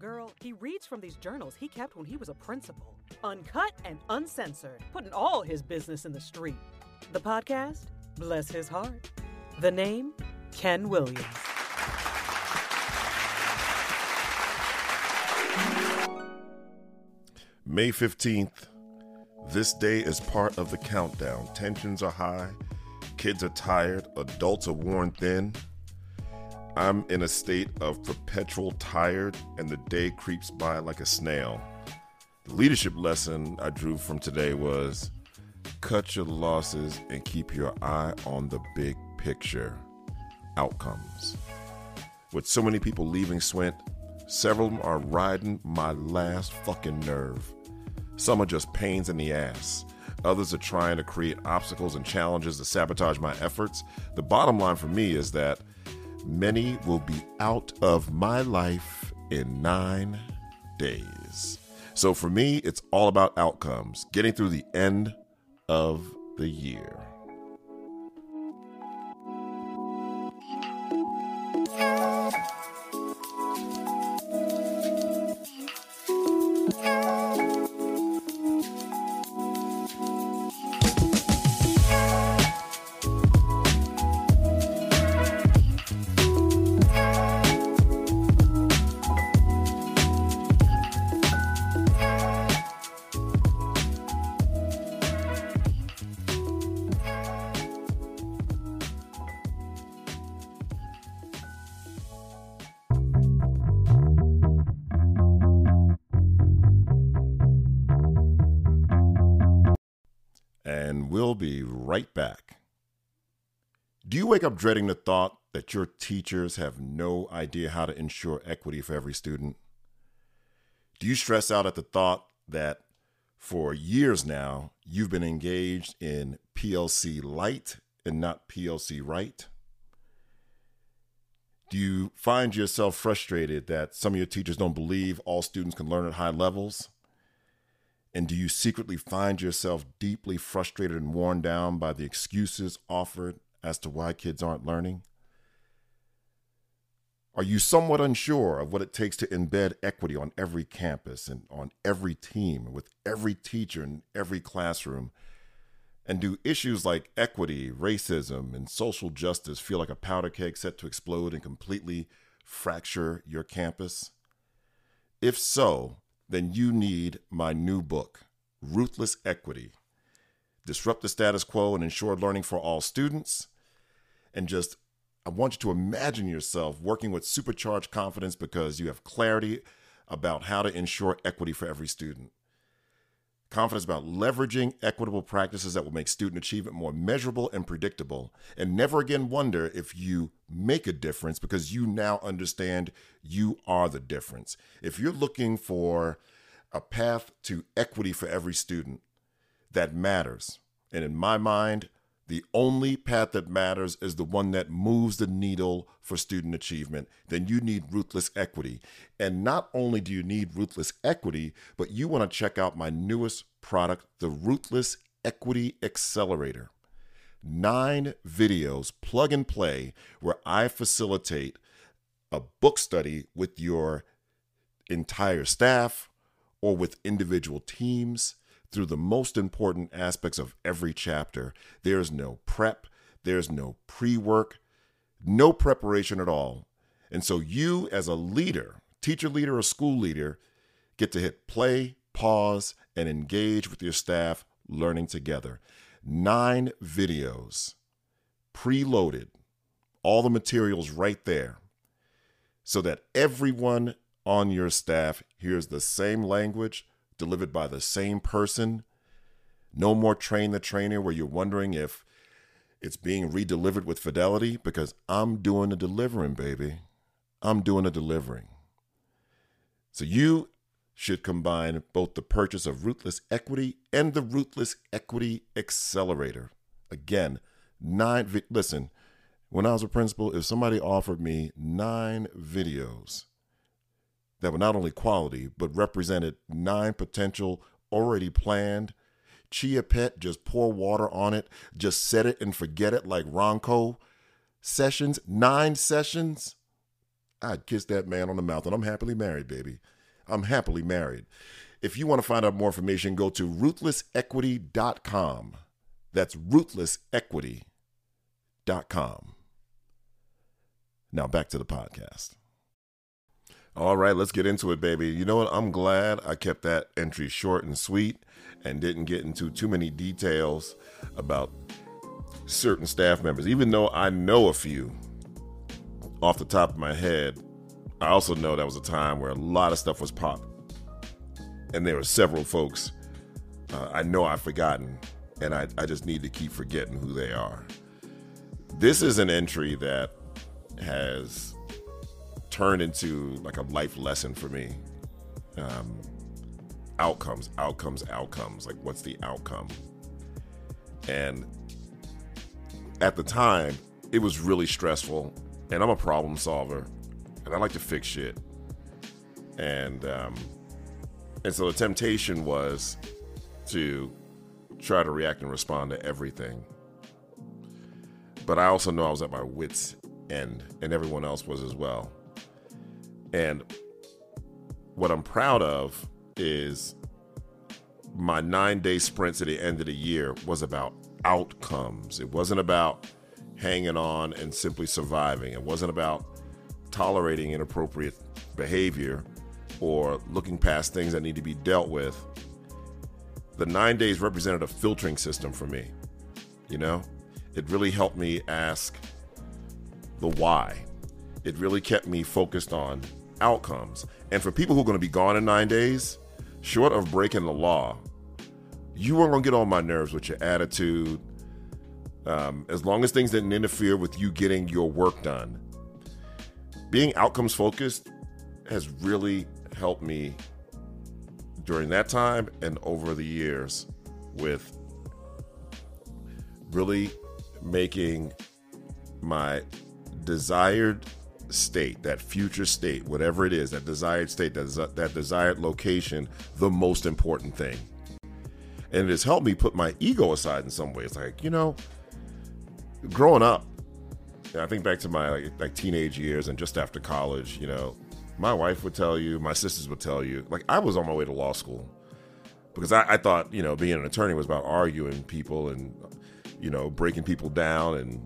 Girl, he reads from these journals he kept when he was a principal. Uncut and uncensored, putting all his business in the street. The podcast, bless his heart. The name, Ken Williams. May 15th. This day is part of the countdown. Tensions are high, kids are tired, adults are worn thin. I'm in a state of perpetual tired, and the day creeps by like a snail. The leadership lesson I drew from today was cut your losses and keep your eye on the big picture outcomes. With so many people leaving Swint, several of them are riding my last fucking nerve. Some are just pains in the ass. Others are trying to create obstacles and challenges to sabotage my efforts. The bottom line for me is that many will be out of my life in nine days. So for me, it's all about outcomes, getting through the end of the year. Right back. Do you wake up dreading the thought that your teachers have no idea how to ensure equity for every student? Do you stress out at the thought that for years now you've been engaged in PLC light and not PLC right? Do you find yourself frustrated that some of your teachers don't believe all students can learn at high levels? And do you secretly find yourself deeply frustrated and worn down by the excuses offered as to why kids aren't learning? Are you somewhat unsure of what it takes to embed equity on every campus and on every team, with every teacher in every classroom? And do issues like equity, racism, and social justice feel like a powder keg set to explode and completely fracture your campus? If so, then you need my new book, Ruthless Equity Disrupt the Status Quo and Ensure Learning for All Students. And just, I want you to imagine yourself working with supercharged confidence because you have clarity about how to ensure equity for every student. Confidence about leveraging equitable practices that will make student achievement more measurable and predictable, and never again wonder if you make a difference because you now understand you are the difference. If you're looking for a path to equity for every student that matters, and in my mind, the only path that matters is the one that moves the needle for student achievement, then you need ruthless equity. And not only do you need ruthless equity, but you want to check out my newest product, the Ruthless Equity Accelerator. Nine videos, plug and play, where I facilitate a book study with your entire staff or with individual teams through the most important aspects of every chapter. There's no prep, there's no pre work, no preparation at all. And so, you as a leader, teacher leader, or school leader, get to hit play, pause, and engage with your staff learning together. Nine videos, preloaded, all the materials right there, so that everyone on your staff hears the same language delivered by the same person. No more train the trainer where you're wondering if it's being redelivered with fidelity because I'm doing the delivering, baby. I'm doing the delivering. So you should combine both the purchase of Ruthless Equity and the Ruthless Equity Accelerator. Again, nine, vi- listen, when I was a principal, if somebody offered me nine videos that were not only quality, but represented nine potential already planned. Chia Pet, just pour water on it, just set it and forget it like Ronco sessions, nine sessions. I'd kiss that man on the mouth, and I'm happily married, baby. I'm happily married. If you want to find out more information, go to ruthlessequity.com. That's ruthlessequity.com. Now back to the podcast. All right, let's get into it, baby. You know what? I'm glad I kept that entry short and sweet and didn't get into too many details about certain staff members, even though I know a few off the top of my head. I also know that was a time where a lot of stuff was popped, and there were several folks uh, I know I've forgotten, and I, I just need to keep forgetting who they are. This is an entry that has turned into like a life lesson for me. Um, outcomes, outcomes, outcomes. Like, what's the outcome? And at the time, it was really stressful. And I'm a problem solver, and I like to fix shit. And um, and so the temptation was to try to react and respond to everything. But I also know I was at my wits' end, and everyone else was as well. And what I'm proud of is my nine day sprints at the end of the year was about outcomes. It wasn't about hanging on and simply surviving. It wasn't about tolerating inappropriate behavior or looking past things that need to be dealt with. The nine days represented a filtering system for me. You know, it really helped me ask the why. It really kept me focused on outcomes. And for people who are going to be gone in nine days, short of breaking the law, you are going to get on my nerves with your attitude. Um, as long as things didn't interfere with you getting your work done, being outcomes focused has really helped me during that time and over the years with really making my desired state, that future state, whatever it is, that desired state, that, that desired location, the most important thing. And it has helped me put my ego aside in some ways. Like, you know, growing up, I think back to my like, like teenage years and just after college, you know, my wife would tell you, my sisters would tell you, like I was on my way to law school because I, I thought, you know, being an attorney was about arguing people and, you know, breaking people down and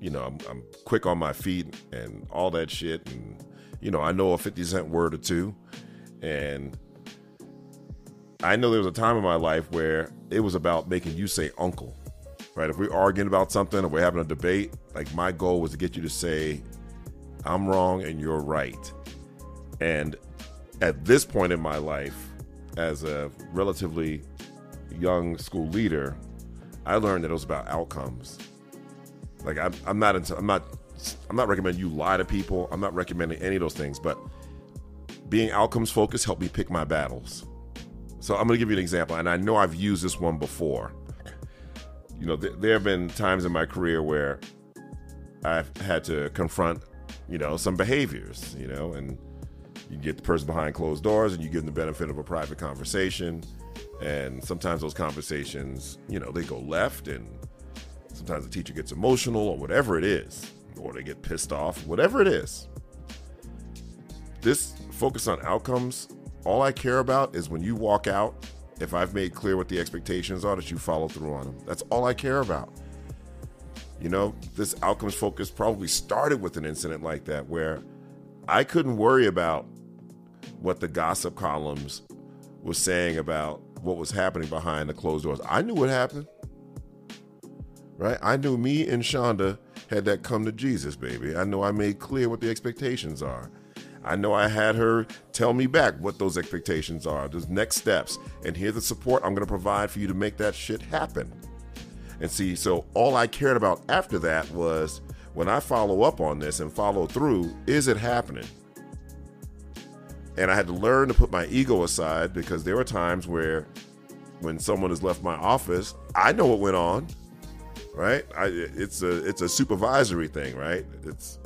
you know, I'm, I'm quick on my feet and all that shit. And, you know, I know a 50 cent word or two. And I know there was a time in my life where it was about making you say uncle, right? If we're arguing about something or we're having a debate, like my goal was to get you to say, I'm wrong and you're right. And at this point in my life, as a relatively young school leader, I learned that it was about outcomes like I'm, I'm not into, I'm not I'm not recommending you lie to people. I'm not recommending any of those things, but being outcomes focused helped me pick my battles. So I'm going to give you an example, and I know I've used this one before. You know, th- there have been times in my career where I've had to confront, you know, some behaviors, you know, and you get the person behind closed doors and you give them the benefit of a private conversation. And sometimes those conversations, you know, they go left and Sometimes the teacher gets emotional or whatever it is, or they get pissed off, whatever it is. This focus on outcomes, all I care about is when you walk out, if I've made clear what the expectations are, that you follow through on them. That's all I care about. You know, this outcomes focus probably started with an incident like that where I couldn't worry about what the gossip columns was saying about what was happening behind the closed doors. I knew what happened right? I knew me and Shonda had that come to Jesus, baby. I know I made clear what the expectations are. I know I had her tell me back what those expectations are, those next steps, and here's the support I'm going to provide for you to make that shit happen. And see, so all I cared about after that was when I follow up on this and follow through, is it happening? And I had to learn to put my ego aside because there were times where when someone has left my office, I know what went on right? I, it's a it's a supervisory thing, right? It's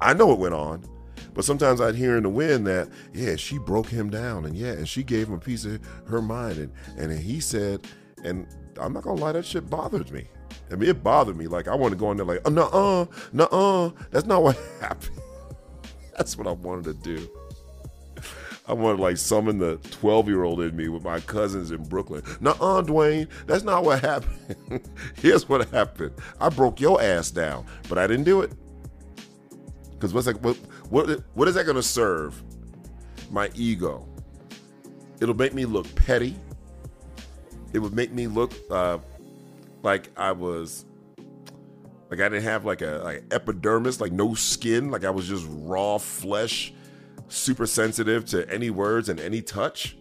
I know what went on, but sometimes I'd hear in the wind that yeah, she broke him down, and yeah, and she gave him a piece of her mind, and and he said, and I'm not gonna lie, that shit bothered me. I mean, it bothered me. Like I want to go in there like, uh, nuh-uh, nuh-uh, that's not what happened. That's what I wanted to do. I wanted to like summon the 12 year old in me with my cousins in Brooklyn. Now, uh, Dwayne, that's not what happened. Here's what happened. I broke your ass down, but I didn't do it. Because what's like, what, what, what is that going to serve? My ego. It'll make me look petty. It would make me look uh, like I was like I didn't have like a like epidermis, like no skin, like I was just raw flesh, super sensitive to any words and any touch.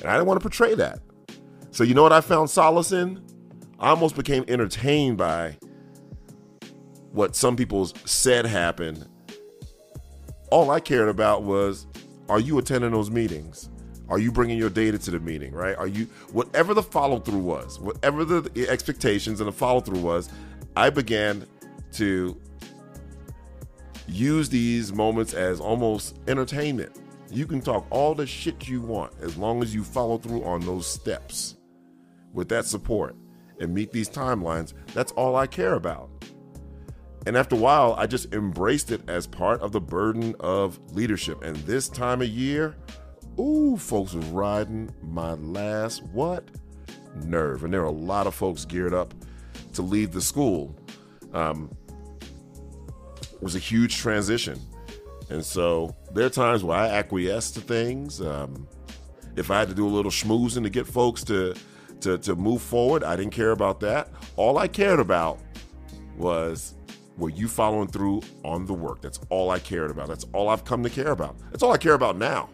And I didn't want to portray that. So you know what I found solace in? I almost became entertained by what some people said happened. All I cared about was are you attending those meetings? Are you bringing your data to the meeting, right? Are you, whatever the follow through was, whatever the expectations and the follow through was, I began to use these moments as almost entertainment. You can talk all the shit you want as long as you follow through on those steps with that support and meet these timelines. That's all I care about. And after a while, I just embraced it as part of the burden of leadership. And this time of year, ooh, folks riding my last what? Nerve. And there are a lot of folks geared up to leave the school. Um, was a huge transition. And so there are times where I acquiesce to things. Um, if I had to do a little schmoozing to get folks to, to, to move forward, I didn't care about that. All I cared about was were you following through on the work? That's all I cared about. That's all I've come to care about. That's all I care about now.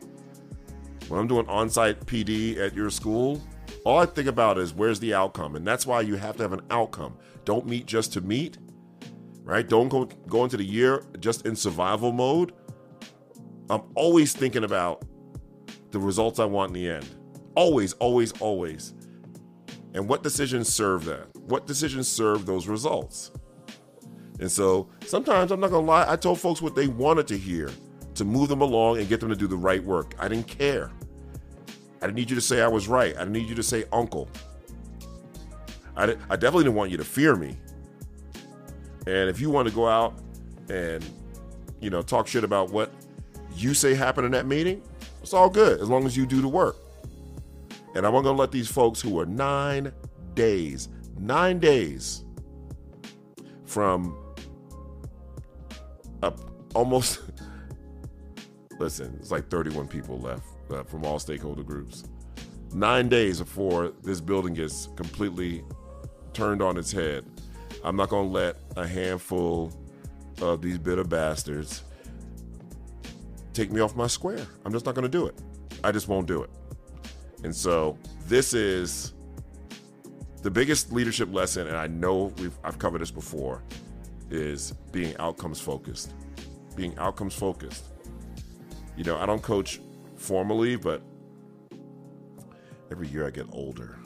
When I'm doing on site PD at your school, all I think about is where's the outcome? And that's why you have to have an outcome. Don't meet just to meet, right? Don't go, go into the year just in survival mode. I'm always thinking about the results I want in the end. Always, always, always. And what decisions serve that? What decisions serve those results? And so sometimes I'm not gonna lie, I told folks what they wanted to hear to move them along and get them to do the right work. I didn't care. I didn't need you to say I was right. I didn't need you to say uncle. I, I definitely didn't want you to fear me. And if you want to go out and, you know, talk shit about what you say happened in that meeting, it's all good as long as you do the work. And I'm going to let these folks who are nine days, nine days from up almost listen, it's like 31 people left uh, from all stakeholder groups. Nine days before this building gets completely turned on its head. I'm not going to let a handful of these bitter bastards take me off my square. I'm just not going to do it. I just won't do it. And so this is the biggest leadership lesson, and I know we've I've covered this before, is being outcomes focused. Being outcomes focused. You know, I don't coach formally, but every year I get older.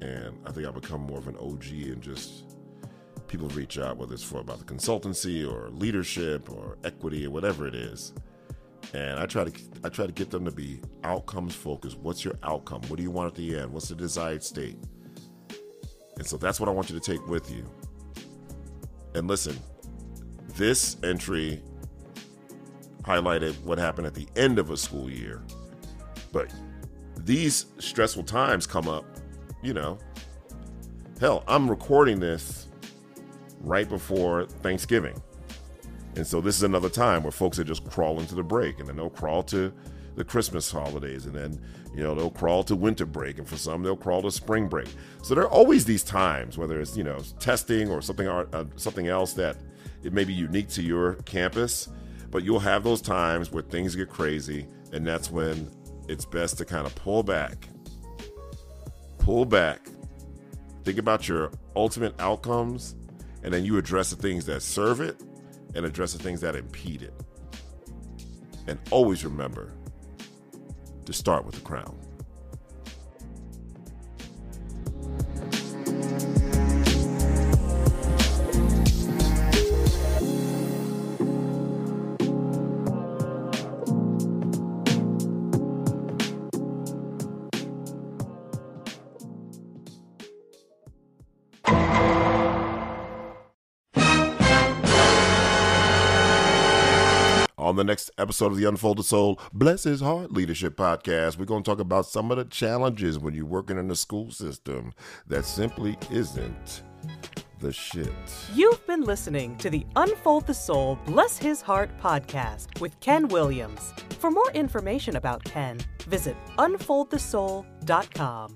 And I think I become more of an OG and just people reach out, whether it's for about the consultancy or leadership or equity or whatever it is. And I try to I try to get them to be outcomes focused. What's your outcome? What do you want at the end? What's the desired state? And so that's what I want you to take with you. And listen, this entry highlighted what happened at the end of a school year. But these stressful times come up, you know. Hell, I'm recording this right before Thanksgiving. And so this is another time where folks are just crawling to the break and then they'll crawl to the Christmas holidays and then, you know, they'll crawl to winter break and for some they'll crawl to spring break. So there are always these times, whether it's, you know, testing or something, uh, something else that it may be unique to your campus but you'll have those times where things get crazy, and that's when it's best to kind of pull back. Pull back. Think about your ultimate outcomes, and then you address the things that serve it and address the things that impede it. And always remember to start with the crown. On the next episode of the Unfold the Soul, Bless His Heart Leadership Podcast, we're going to talk about some of the challenges when you're working in a school system that simply isn't the shit. You've been listening to the Unfold the Soul, Bless His Heart podcast with Ken Williams. For more information about Ken, visit unfoldthesoul.com.